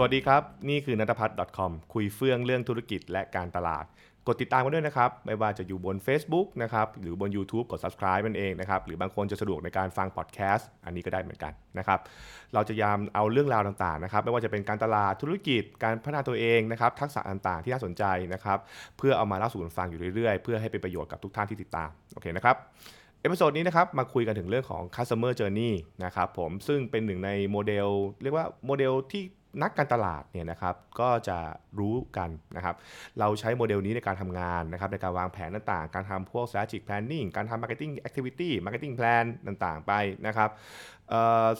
สวัสดีครับ นี่คือนัทพัฒน์ .com คุยเฟื่องเรื่องธุรกิจและการตลาด กดติดตามกันด้วยนะครับ ไม่ว่าจะอยู่บน Facebook นะครับหรือบน YouTube กด subscribe กันเองนะครับ หรือบางคนจะสะดวกในการฟังพอดแคสต์อันนี้ก็ได้เหมือนกันนะครับ เราจะพยายามเอาเรื่องราวต่างๆนะครับ ไม่ว่าจะเป็นการตลาดธุรกิจ การพัฒนาตัวเองนะครับ ทักษะต่างๆที่น่าสนใจนะครับ เพื่อเอามาเล่าสู่กันฟังอยู่เรื่อยๆ เพื่อให้เป็นประโยชน์กับทุกท่านที่ติดตามโอเคนะครับ episode นี้นะครับมาคุยกันถึงเรื่องของ customer journey นะครับผมซึ่งเป็นหนึ่งในโมเดล เรียกว่าโมเดลที่ นักการตลาดเนี่ยนะครับก็จะรู้กันนะครับเราใช้โมเดลนี้ในการทำงานนะครับในการวางแผนต่างๆ การทำพวก strategic planning การทำ marketing activity marketing plan ต่างๆ ไปนะครับ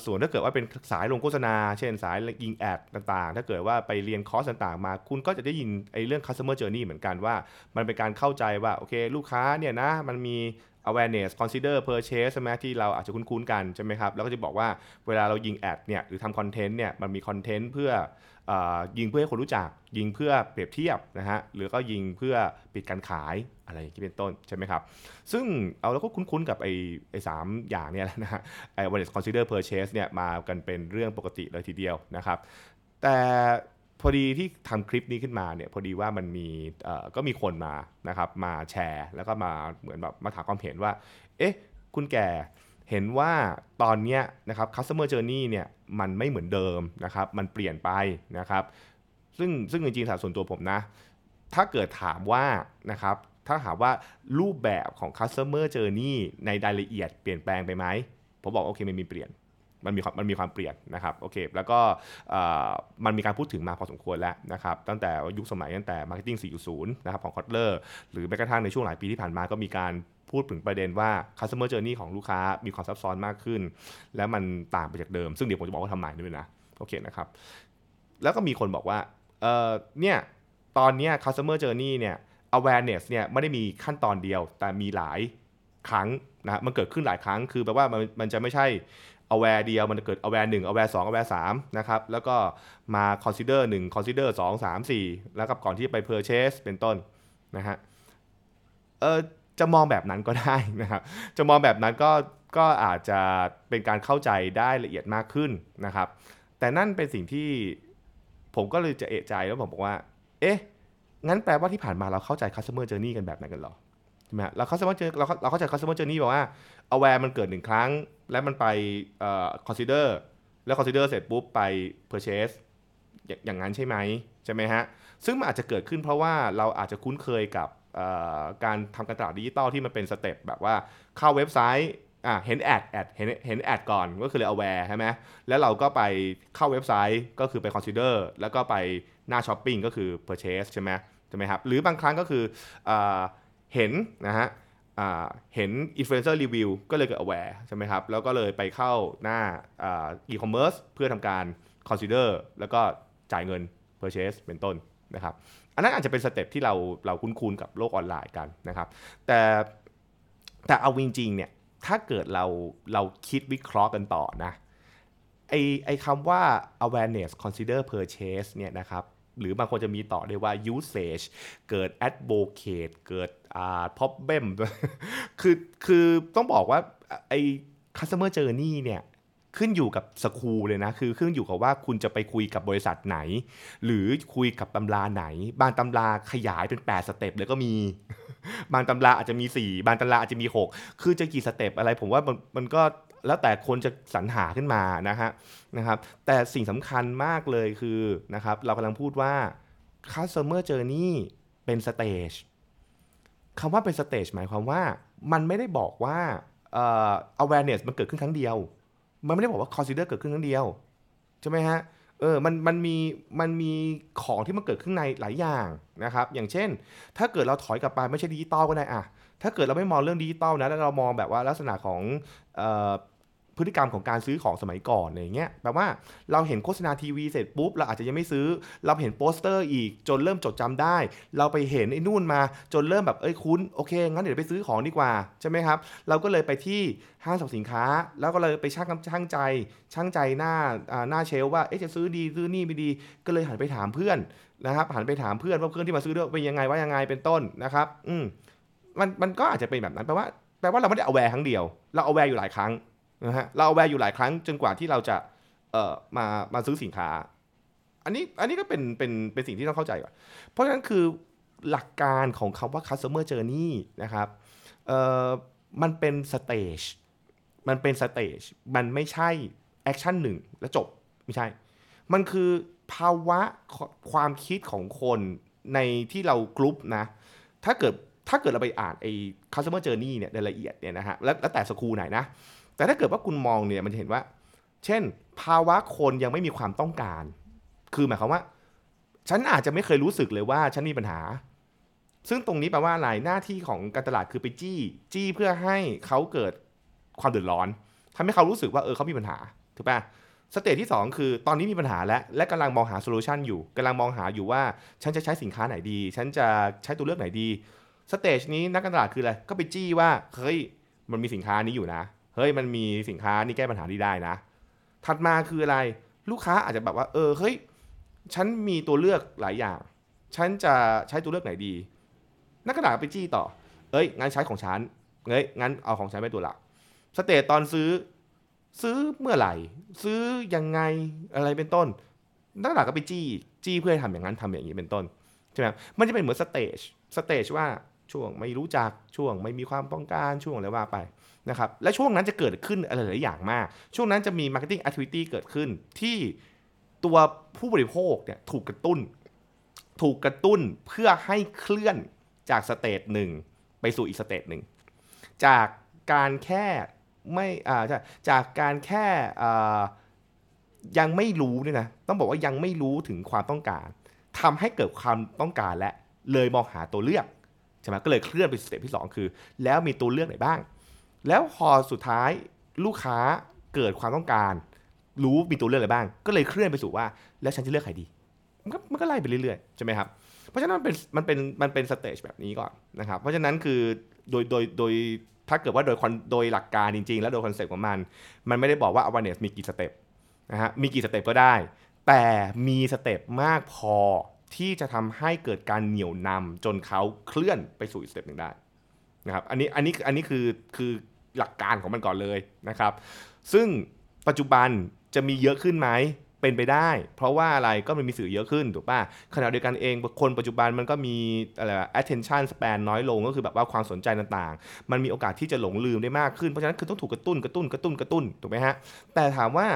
ส่วนถ้าเกิดว่าเป็นสายลงโฆษณา เช่นสายยิง ad ต่างๆ ถ้าเกิดว่าไปเรียนคอร์สต่างๆ มา คุณก็จะได้ยินไอ้เรื่อง customer journey เหมือนกันว่า มันเป็นการเข้าใจว่าโอเคลูกค้าเนี่ยนะมันมี awareness consider purchase ใช่ไหมที่เราอาจจะคุ้นๆกันใช่ไหมครับ แล้วก็จะบอกว่าเวลาเรายิงแอดเนี่ยหรือทำคอนเทนต์เนี่ยมันมีคอนเทนต์เพื่อเออ ยิงเพื่อให้คนรู้จัก ยิงเพื่อเปรียบเทียบนะฮะหรือก็ยิงเพื่อปิดการขายอะไรอย่างนี้เป็นต้นใช่ไหมครับ ซึ่งเอาแล้วก็คุ้นๆกับไอ้ไอ้สามอย่างเนี่ยนะฮะไอ้ awareness consider purchase เนี่ยมากันเป็นเรื่องปกติเลยทีเดียวนะครับ แต่พอดีที่ทำคลิปนี้ขึ้นมาเนี่ยพอดีว่ามันมีก็มีคนมานะครับมาแชร์ แล้วก็มาเหมือนแบบมาถามความเห็นว่า เอ๊ะ คุณแก่ เห็นว่าตอนนี้นะครับ customer journey เนี่ยมันไม่เหมือนเดิมนะครับ มันเปลี่ยนไปนะครับ ซึ่งซึ่งจริงๆสาส่วนตัวผมนะ ถ้าเกิดถามว่านะครับ ถ้าถามว่ารูปแบบของ customer journey ในรายละเอียดเปลี่ยนแปลงไปไหม ผมบอกโอเคมันมีเปลี่ยน มันมีมันมีความเปลี่ยนนะครับโอเคแล้วก็มันมีการพูดถึงมาพอสมควรแล้วนะครับตั้งแต่ยุคสมัยตั้งแต่ Marketing 4.0นะครับของ Kotler หรือแม้กระทั่งในช่วงหลายปีที่ผ่านมาก็มีการพูดถึงประเด็นว่า customer journey ของลูกค้ามีความซับซ้อนมากขึ้น และมันต่างไปจากเดิม ซึ่งเดี๋ยวผมจะบอกว่าทำไมด้วยนะโอเคนะครับแล้วก็มีคนบอกว่าเออเนี่ยตอนนี้ customer journey เนี่ย awareness เนี่ยไม่ได้มีขั้นตอนเดียวแต่มีหลายครั้งนะฮะมันเกิดขึ้นหลายครั้งคือแปลว่ามันมันจะไม่ใช่ aware เดียวมันจะเกิด aware 1 aware 2 aware 3นะครับแล้วก็มา consider 1 consider 2 3 4 แล้วกับก่อนที่ไป purchase เป็นต้นนะฮะเออจะมองแบบนั้นก็ได้นะครับจะมองแบบนั้นก็ก็อาจจะเป็นการเข้าใจได้ละเอียดมากขึ้นนะครับ แต่นั่นเป็นสิ่งที่ผมก็เลยจะเอะใจแล้วผมบอกว่า เอ๊ะ งั้นแปลว่าที่ผ่านมาเราเข้าใจ customer journey กันแบบไหนกันหรอใช่ไหมฮะเรา customer journey เราเราเข้าใจ customer journey บอกว่า aware มันเกิดหนึ่งครั้ง แล้วมันไปเอ่อ consider แล้ว consider เสร็จปุ๊บไป purchase อย่างนั้นใช่ไหมใช่ไหมฮะ ซึ่งมันอาจจะเกิดขึ้นเพราะว่าเราอาจจะคุ้นเคยกับการทำการตลาดดิจิตอลที่มันเป็น step แบบว่าเข้าเว็บไซต์อะเห็น ad ad เห็นเห็น ad ก่อนก็คือเลย aware ใช่ไหมแล้วเราก็ไปเข้าเว็บไซต์ก็คือไป consider แล้วก็ไปหน้าช้อปปิ้งก็คือ purchase ใช่ไหมใช่ไหมครับ หรือบางครั้งก็คืออเห็นนะฮะ เห็น influencer review ก็เลยเกิด aware ใช่ไหมครับ แล้วก็เลยไปเข้าหน้าอ่า e-commerce เพื่อทำการ consider แล้วก็จ่ายเงิน purchase เป็นต้นนะครับ อันนั้นอาจจะเป็น step ที่เราเราคุ้นๆกับโลกออนไลน์กันนะครับ แต่แต่เอาจริงๆเนี่ย ถ้าเกิดเราเราคิดวิเคราะห์กันต่อนะ ไอ้ไอ้คำว่า awareness consider purchase เนี่ยนะครับ หรือบางคนจะมีต่อได้ว่า usage เกิด advocate เกิดอ่า problem คือคือต้องบอกว่าไอ้ customer journey เนี่ยขึ้นอยู่กับ school เลยนะ คือขึ้นอยู่กับว่าคุณจะไปคุยกับบริษัทไหน หรือคุยกับตำราไหน บางตำราขยายเป็น 8 step เลยก็มี บางตำราอาจจะมี 4 บางตำราอาจจะมี 6 คือจะกี่ step อะไรผมว่ามันมันก็ แล้วแต่คนจะสรรหาขึ้นมานะฮะนะครับแต่สิ่งสำคัญมากเลยคือนะครับเรากำลังพูดว่า customer journey เป็น stage คำว่าเป็น stage หมายความว่า มันไม่ได้บอกว่าเอ่อ awareness มันเกิดขึ้นครั้งเดียว มันไม่ได้บอกว่า consider เกิดขึ้นครั้งเดียว ใช่ไหมฮะ เออมันมันมีมันมีของที่มันเกิดขึ้นในหลายอย่างนะครับ อย่างเช่น ถ้าเกิดเราถอยกลับไปไม่ใช่ดิจิตอลก็ได้อะถ้าเกิดเราไม่มองเรื่องดิจิตอลนะแล้วเรามองแบบว่าลักษณะของเอ่อ พฤติกรรมของการซื้อของสมัยก่อนอะไรเงี้ยแปลว่าเราเห็นโฆษณาทีวีเสร็จปุ๊บเราอาจจะยังไม่ซื้อ เราเห็นโปสเตอร์อีกจนเริ่มจดจำได้ เราไปเห็นไอ้นู่นมาจนเริ่มแบบเอ้ยคุ้นโอเคงั้นเดี๋ยวไปซื้อของดีกว่าใช่ไหมครับ เราก็เลยไปที่ห้างสรรพสินค้า แล้วก็เลยไปชั่งชั่งใจชั่งใจหน้าหน้า shelf ว่าเอ๊ะจะซื้อดีซื้อนี่ไม่ดี ก็เลยหันไปถามเพื่อนนะครับหันไปถามเพื่อนว่าเพื่อนที่มาซื้อด้วยเป็นยังไงว่ายังไงเป็นต้นนะครับ อืมมันมันก็อาจจะเป็นแบบนั้นแปลว่าแปลว่าเราไม่ได้ aware ครั้งเดียว เรา aware อยู่หลายครั้ง นะฮะเรา aware อยู่หลายครั้งจนกว่าที่เราจะเอ่อมามาซื้อสินค้า อันนี้อันนี้ก็เป็นเป็นเป็นสิ่งที่ต้องเข้าใจก่อนเพราะฉะนั้นคือหลักการของคำว่า customer journey นะครับเอ่อมันเป็น stage มันเป็น stage มันไม่ใช่ action หนึ่งแล้วจบไม่ใช่ มันคือภาวะความคิดของคนในที่เรากรุ๊ปนะ ถ้าเกิดถ้าเกิดเราไปอ่านไอ้ customer journey เนี่ยในละเอียดเนี่ยนะฮะแล้วแล้วแต่สกูไหนนะ แต่ถ้าเกิดว่าคุณมองเนี่ยมันจะเห็นว่า เช่น ภาวะคนยังไม่มีความต้องการ คือหมายความว่า ฉันอาจจะไม่เคยรู้สึกเลยว่าฉันมีปัญหา ซึ่งตรงนี้แปลว่าอะไรหน้าที่ของการตลาดคือไปจี้ จี้เพื่อให้เขาเกิดความเดือดร้อนทำให้เขารู้สึกว่าเออเขามีปัญหาถูกปะ stage ที่ 2 คือตอนนี้มีปัญหาแล้ว และกำลังมองหา solution อยู่กำลังมองหาอยู่ว่า ฉันจะใช้สินค้าไหนดี ฉันจะใช้ตัวเลือกไหนดี stage นี้นักการตลาดคืออะไรก็ไปจี้ว่าเฮ้ยมันมีสินค้านี้อยู่นะ เฮ้ยมันมีสินค้านี้แก้ปัญหานี้ได้นะ ถัดมาคืออะไรลูกค้าอาจจะแบบว่า เออเฮ้ยฉันมีตัวเลือกหลายอย่าง ฉันจะใช้ตัวเลือกไหนดี นักการตลาดไปจี้ต่อ เอ้ยงั้นใช้ของฉันเอ้ยงั้นเอาของฉันเป็นตัวหลัก stage ตอนซื้อซื้อเมื่อไหร่ ซื้อยังไงอะไรเป็นต้น นักการตลาดก็ไปจี้ จี้เพื่อให้ทำอย่างนั้นทำอย่างนี้เป็นต้นใช่ไหมมันจะเป็นเหมือน stage stage ว่าช่วงไม่รู้จักช่วงไม่มีความต้องการช่วงอะไรว่าไป นะครับและช่วงนั้นจะเกิดขึ้นอะไรหลายอย่างมาก ช่วงนั้นจะมี marketing activity เกิดขึ้นที่ตัวผู้บริโภคเนี่ยถูกกระตุ้น ถูกกระตุ้นเพื่อให้เคลื่อนจาก stage หนึ่งไปสู่อีก stage หนึ่งจากการแค่ไม่อ่าจากการแค่อ่ายังไม่รู้เนี่ยนะต้องบอกว่ายังไม่รู้ถึงความต้องการทำให้เกิดความต้องการและเลยมองหาตัวเลือกใช่ไหมก็เลยเคลื่อนไป stage ที่ 2 คือ แล้วมีตัวเลือกไหนบ้าง แล้วพอสุดท้ายลูกค้าเกิดความต้องการ รู้มีตัวเลือกอะไรบ้าง ก็เลยเคลื่อนไปสู่ว่า แล้วฉันจะเลือกใครดี มันก็มันก็ไล่ไปเรื่อยๆใช่ไหมครับเพราะฉะนั้นมันเป็นมันเป็นมันเป็น stage แบบนี้ก่อนนะครับเพราะฉะนั้นคือโดยโดยโดยถ้าเกิดว่าโดยโดยหลักการจริง ๆ แล้วโดย concept ของมัน มันไม่ได้บอกว่า awareness มีกี่ step นะฮะมีกี่ step ก็ได้ แต่มี step มากพอที่จะทำให้เกิดการเหนี่ยวนำจนเขาเคลื่อนไปสู่อีก step หนึ่งได้ นะครับอันนี้อันนี้อันนี้คือคือหลักการของมันก่อนเลยนะครับ ซึ่งปัจจุบันจะมีเยอะขึ้นไหมเป็นไปได้ เพราะว่าอะไรก็มันมีสื่อเยอะขึ้นถูกป่ะขณะเดียวกันเองคนปัจจุบันมันก็มีอะไร attention span น้อยลงก็คือแบบว่าความสนใจต่างๆ มันมีโอกาสที่จะหลงลืมได้มากขึ้นเพราะฉะนั้นคือต้องถูกกระตุ้นกระตุ้นกระตุ้นกระตุ้นถูกไหมฮะแต่ถามว่า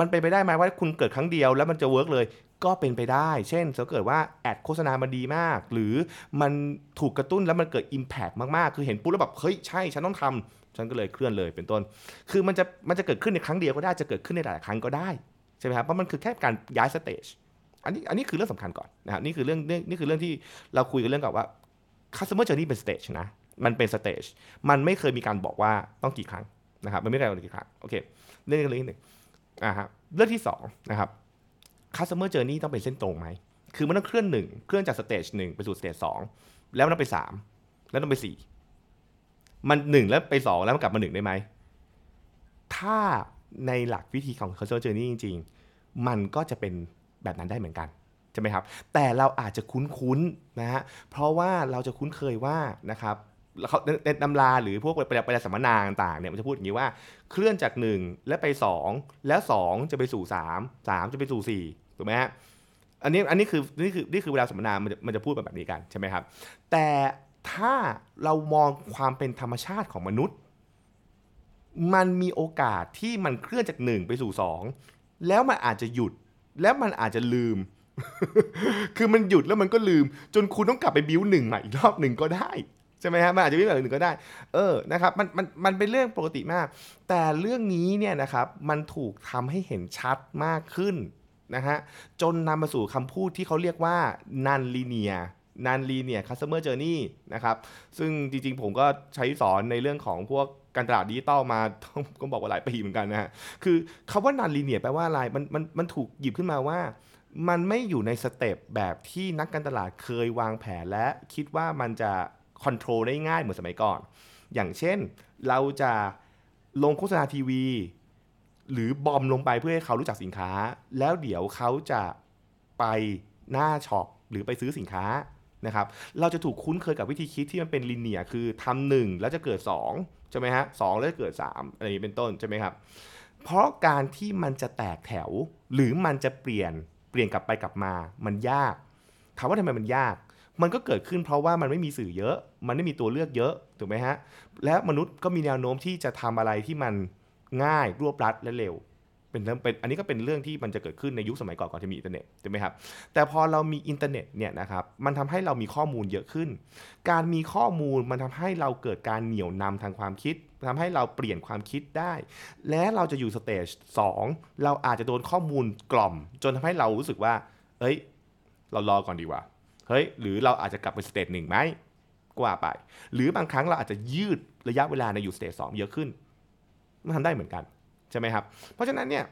มันเป็นไปได้ไหมว่าคุณเกิดครั้งเดียวแล้วมันจะ work เลย ก็เป็นไปได้ เช่นถ้าเกิดว่า ad โฆษณามันดีมาก หรือมันถูกกระตุ้นแล้วมันเกิด impact มากๆ คือเห็นปุ๊บแล้วแบบ เฮ้ย ใช่ ฉันต้องทำฉันก็เลยเคลื่อนเลยเป็นต้น คือมันจะมันจะเกิดขึ้นในครั้งเดียวก็ได้ จะเกิดขึ้นในหลายครั้งก็ได้ ใช่ไหมครับ เพราะมันคือแค่การย้าย stage อันนี้อันนี้คือเรื่องสำคัญก่อนนะครับ นี่คือเรื่องนี่คือเรื่องที่เราคุยกันเรื่องกับว่า customer journey เป็น stage นะ มันเป็น stage มันไม่เคยมีการบอกว่าต้องกี่ครั้งนะครับ มันไม่เคยบอกกี่ครั้ง โอเค เรื่องนี้เรื่องหนึ่งอ่าครับเรื่องที่2นะครับ customer journey ต้องเป็นเส้นตรงไหม คือมันต้องเคลื่อนหนึ่งเคลื่อนจาก stage หนึ่งไปสู่ stage สองแล้วมันต้องไปสามแล้วต้องไปสี่มันหนึ่งแล้วไปสองแล้วมันกลับมาหนึ่งได้ไหม ถ้าในหลักวิธีของ customer journey จริง ๆ มันก็จะเป็นแบบนั้นได้เหมือนกันใช่ไหมครับ แต่เราอาจจะคุ้นๆนะฮะ เพราะว่าเราจะคุ้นเคยว่านะครับ เขาในตำราหรือพวกไปไปสัมมนาต่างๆเนี่ยมันจะพูดอย่างนี้ว่าเคลื่อนจาก 1 แล้วไป 2 แล้ว 2 จะไปสู่ 3 3 จะไปสู่ 4 ถูกไหมฮะอันนี้อันนี้คือนี่คือนี่คือเวลาสัมมนามันจะมันจะพูดแบบนี้กันใช่ไหมครับ แต่ถ้าเรามองความเป็นธรรมชาติของมนุษย์ มันมีโอกาสที่มันเคลื่อนจากหนึ่งไปสู่สองแล้วมันอาจจะหยุดแล้วมันอาจจะลืม คือมันหยุดแล้วมันก็ลืม จนคุณต้องกลับไปบิ้วหนึ่งใหม่อีกรอบหนึ่งก็ได้ ช่ไหมฮะมันอาจจะบิ้วหนึ่งก็ได้ เออนะครับมันมันมันเป็นเรื่องปกติมาก แต่เรื่องนี้เนี่ยนะครับมันถูกทำให้เห็นชัดมากขึ้นนะฮะจนนำมาสู่คำพูดที่เขาเรียกว่า non linear non linear customer journey นะครับซึ่งจริงๆผมก็ใช้สอนในเรื่องของพวกการตลาดดิจิตอลมาก็บอกว่าหลายปีเหมือนกันนะฮะคือคำว่า non linear แปลว่าอะไรมันมันมันถูกหยิบขึ้นมาว่ามันไม่อยู่ใน step แบบที่นักการตลาดเคยวางแผนและคิดว่ามันจะ control ได้ง่ายเหมือนสมัยก่อน อย่างเช่นเราจะลงโฆษณาทีวี หรือบอมลงไปเพื่อให้เขารู้จักสินค้า แล้วเดี๋ยวเขาจะไปหน้าช็อปหรือไปซื้อสินค้านะครับเราจะถูกคุ้นเคยกับวิธีคิดที่มันเป็นลิเนียคือทำหนึ่งแล้วจะเกิด2ใช่ไหมฮะสแล้วจะเกิด 3 อะไรเป็นต้นใช่ไหมครับเพราะการที่มันจะแตกแถว หรือมันจะเปลี่ยนเปปลี่ยนกลับไปกลับมามันยากถามว่าทำไมมันยาก มันก็เกิดขึ้นเพราะว่ามันไม่มีสื่อเยอะ มันไม่มีตัวเลือกเยอะถูกไหมฮะ และมนุษย์ก็มีแนวโน้มที่จะทำอะไรที่มันง่ายรวบรัดและเร็ว เป็นเรื่องเป็นอันนี้ก็เป็นเรื่องที่มันจะเกิดขึ้นในยุคสมัยก่อนก่อนจะมีอินเทอร์เน็ตถูกไหมครับ แต่พอเรามีอินเทอร์เน็ตเนี่ยนะครับ มันทำให้เรามีข้อมูลเยอะขึ้น การมีข้อมูลมันทำให้เราเกิดการเหนี่ยวนำทางความคิดทำให้เราเปลี่ยนความคิดได้ และเราจะอยู่ stage 2เราอาจจะโดนข้อมูลกล่อม จนทำให้เรารู้สึกว่า เอ้ย เรารอก่อนดีกว่า เฮ้ยหรือเราอาจจะกลับไป stage หนึ่งไหมก็ว่าไป หรือบางครั้งเราอาจจะยืดระยะเวลาในอยู่ stage สองเยอะขึ้น มันทำได้เหมือนกัน ใช่ไหมครับ เพราะฉะนั้นเนี่ย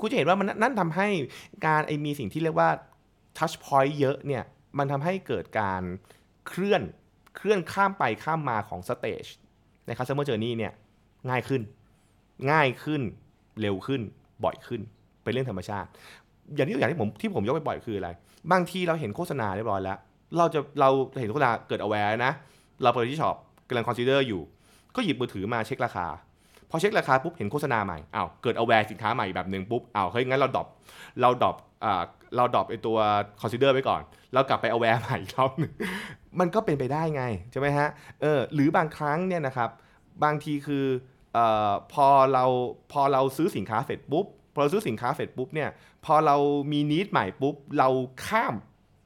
คุณจะเห็นว่ามันนั่นทำให้การไอ้มีสิ่งที่เรียกว่า touch point เยอะเนี่ยมันทำให้เกิดการเคลื่อนเคลื่อนข้ามไปข้ามมาของ stage ใน customer journey เนี่ยง่ายขึ้น ง่ายขึ้นเร็วขึ้นบ่อยขึ้น เป็นเรื่องธรรมชาติ อย่างที่อย่างที่ผมที่ผมยกไปบ่อยคืออะไร บางทีเราเห็นโฆษณาเรียบร้อยแล้ว เราจะเราเห็นโฆษณาเกิด aware นะ เราไปที่ shop กำลัง consider อยู่ ก็หยิบมือถือมาเช็คราคา พอเช็คราคาปุ๊บเห็นโฆษณาใหม่อ้าวเกิด aware สินค้าใหม่แบบหนึ่งปุ๊บอ้าวเฮ้ยงั้นเรา drop เรา drop อ่าเรา drop ไอ้ตัว consider ไว้ก่อนเรากลับไป aware ใหม่อีกรอบหนึ่งมันก็เป็นไปได้ไงใช่ไหมฮะเออหรือบางครั้งเนี่ยนะครับบางทีคือเอ่อพอเราพอเราซื้อสินค้าเสร็จปุ๊บ พอเราซื้อสินค้าเสร็จปุ๊บเนี่ยพอเรามีนิดใหม่ปุ๊บเราข้าม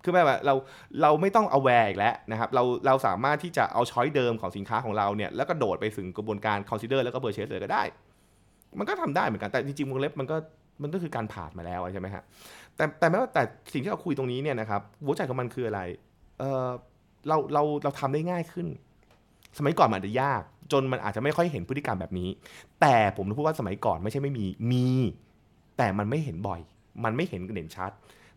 คือแบบว่าเราเราไม่ต้อง aware อีกแล้วนะครับเราเราสามารถที่จะเอาช้อยเดิมของสินค้าของเราเนี่ยแล้วก็โดดไปถึงกระบวนการ consider แล้วก็ purchase เลยก็ได้ มันก็ทำได้เหมือนกันแต่จริงๆวงเล็บมันก็มันก็คือการผ่านมาแล้วใช่ไหมฮะแต่แต่ไม่ว่าแต่สิ่งที่เราคุยตรงนี้เนี่ยนะครับหัวใจของมันคืออะไรเออเราเราเราทำได้ง่ายขึ้น สมัยก่อนมันอาจจะยาก จนมันอาจจะไม่ค่อยเห็นพฤติกรรมแบบนี้ แต่ผมพูดว่าสมัยก่อนไม่ใช่ไม่มีมี แต่มันไม่เห็นบ่อย มันไม่เห็นเด่นชัด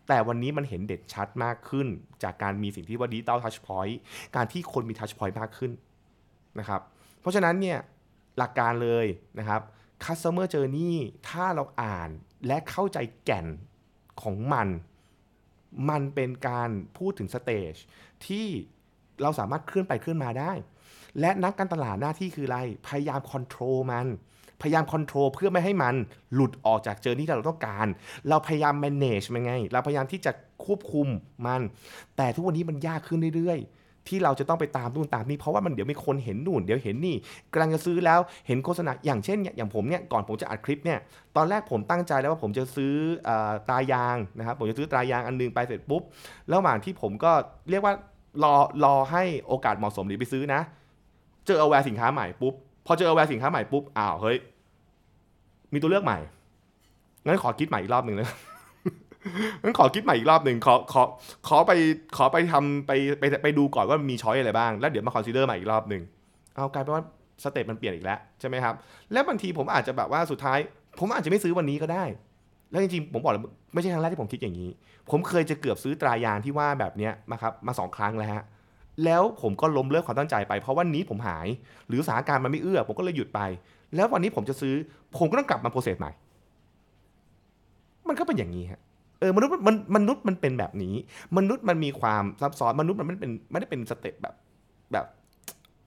แต่วันนี้มันเห็นเด่นชัดมากขึ้น จากการมีสิ่งที่ว่า digital touch point การที่คนมี touch point มากขึ้นนะครับ เพราะฉะนั้นเนี่ยหลักการเลยนะครับ customer journey ถ้าเราอ่านและเข้าใจแก่นของมัน มันเป็นการพูดถึง stage ที่เราสามารถเคลื่อนไปเคลื่อนมาได้ และนักการตลาดหน้าที่คืออะไร พยายาม control มัน พยายาม control เพื่อไม่ให้มันหลุดออกจาก journey ที่เราต้องการ เราพยายาม manage มันไง เราพยายามที่จะควบคุมมัน แต่ทุกวันนี้มันยากขึ้นเรื่อยๆ ที่เราจะต้องไปตามนู่นตามนี่เพราะว่ามันเดี๋ยวมีคนเห็นนู่นเดี๋ยวเห็นนี่กำลังจะซื้อแล้วเห็นโฆษณาอย่างเช่นเนี่ยอย่างผมเนี่ยก่อนผมจะอัดคลิปเนี่ยตอนแรกผมตั้งใจแล้วว่าผมจะซื้อออตายางนะครับผมจะซื้อตายางอันหนึงไปเสร็จปุ๊บระหว่างที่ผมก็เรียกว่ารอรอให้โอกาสเหมาะสมหรือไปซื้อนะ เจอเอาแวร์สินค้าใหม่ปุ๊บ พอเจอเอาแวร์สินค้าใหม่ปุ๊บ อ้าว เฮ้ย มีตัวเลือกใหม่ งั้นขอคิดใหม่อีกรอบหนึ่งเลยงั้นขอคิดใหม่อีกรอบหนึ่งขอขอขอไปขอไปทำไปไปไปดูก่อนว่ามี choice อะไรบ้าง แล้วเดี๋ยวมา consider ใหม่อีกรอบหนึ่งเอากลายเป็นว่า step มันเปลี่ยนอีกแล้วใช่ไหมครับ แล้วบางทีผมอาจจะแบบว่าสุดท้าย ผมอาจจะไม่ซื้อวันนี้ก็ได้ แล้วจริงๆผมบอกเลยไม่ใช่ครั้งแรกที่ผมคิดอย่างนี้ ผมเคยจะเกือบซื้อตรายางที่ว่าแบบเนี้ยมาครับมาสองครั้งแล้วฮะ แล้วผมก็ล้มเลิกความตั้งใจไป เพราะวันนี้ผมหาย หรือสถานการณ์มันไม่เอื้อ ผมก็เลยหยุดไป แล้ววันนี้ผมจะซื้อ ผมก็ต้องกลับมา process ใหม่ มันก็เป็นอย่างนี้ฮะเออมนุษย์มันมนุษย์มันเป็นแบบนี้ มนุษย์มันมีความซับซ้อนมนุษย์มันไม่เป็นไม่ได้เป็นสเต็ปแบบแบบ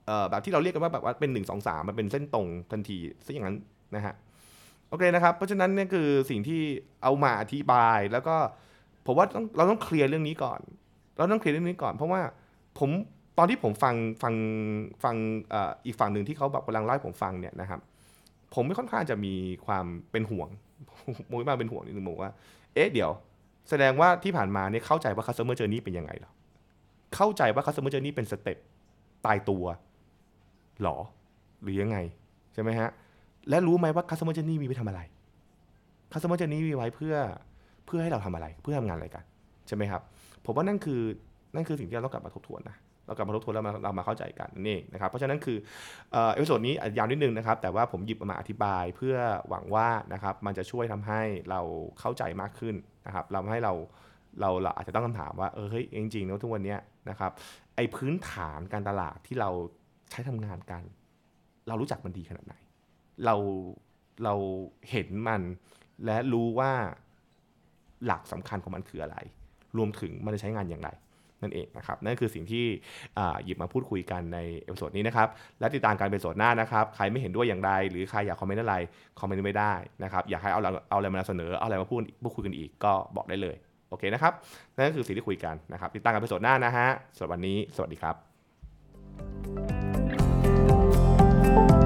เอ่อแบบที่เราเรียกกันว่าแบบว่าเป็นหนึ่งสองสามมันเป็นเส้นตรงทันทีซะอย่างนั้นนะฮะโอเคนะครับ เพราะฉะนั้นเนี่ยคือสิ่งที่เอามาอธิบายแล้วก็ผมว่าต้องเราต้องเคลียร์เรื่องนี้ก่อน เราต้องเคลียร์เรื่องนี้ก่อน เพราะว่า ผมตอนที่ผมฟังฟังฟังอีกฝั่งหนึ่งที่เขาแบบกำลังเล่าให้ผมฟังเนี่ยนะครับ ผมไม่ค่อนข้างจะมีความเป็นห่วงมไม่มาเป็นห่วงนิดนึงบอกว่า เอ๊ะเดี๋ยว แสดงว่าที่ผ่านมาเนี่ยเข้าใจว่า customer journey เป็นยังไงหรอเข้าใจว่า customer journey เป็นสเต็ปตายตัวหรอ หรือยังไง ใช่ไหมฮะ และรู้ไหมว่า customer journey มีไว้ทำอะไร customer journey มีไว้เพื่อเพื่อให้เราทำอะไร เพื่อทำงานอะไรกัน ใช่ไหมครับ ผมว่านั่นคือ นั่นคือสิ่งที่เราต้องกลับมาทบทวนนะเรากลับมาทบทวนแล้วมาเรามาเข้าใจกันนั่นเองนะครับเพราะฉะนั้นคือเออ episode นี้ยาวนิดนึงนะครับ แต่ว่าผมหยิบมาอธิบายเพื่อหวังว่านะครับมันจะช่วยทำให้เราเข้าใจมากขึ้นนะครับเราให้เราเราเราอาจจะตั้งคำถามว่าเออเฮ้ยจริงๆแล้วทุกวันนี้นะครับไอ้พื้นฐานการตลาดที่เราใช้ทำงานกัน เรารู้จักมันดีขนาดไหน เราเราเห็นมันและรู้ว่าหลักสำคัญของมันคืออะไร รวมถึงมันจะใช้งานอย่างไร นั่นเองนะครับนั่นคือสิ่งที่หยิบมาพูดคุยกันใน episode นี้นะครับและติดตามกัน episode หน้านะครับใครไม่เห็นด้วยอย่างไร หรือใครอยากคอมเมนต์อะไรคอมเมนต์มาได้นะครับอยากให้เอาเอาอะไรมาเสนอเอาอะไรมาพูดพูดคุยกันอีกก็บอกได้เลยโอเคนะครับนั่นก็คือสิ่งที่คุยกันนะครับติดตามกัน episode หน้านะฮะสำหรับวันนี้ สวัสดีครับ thank you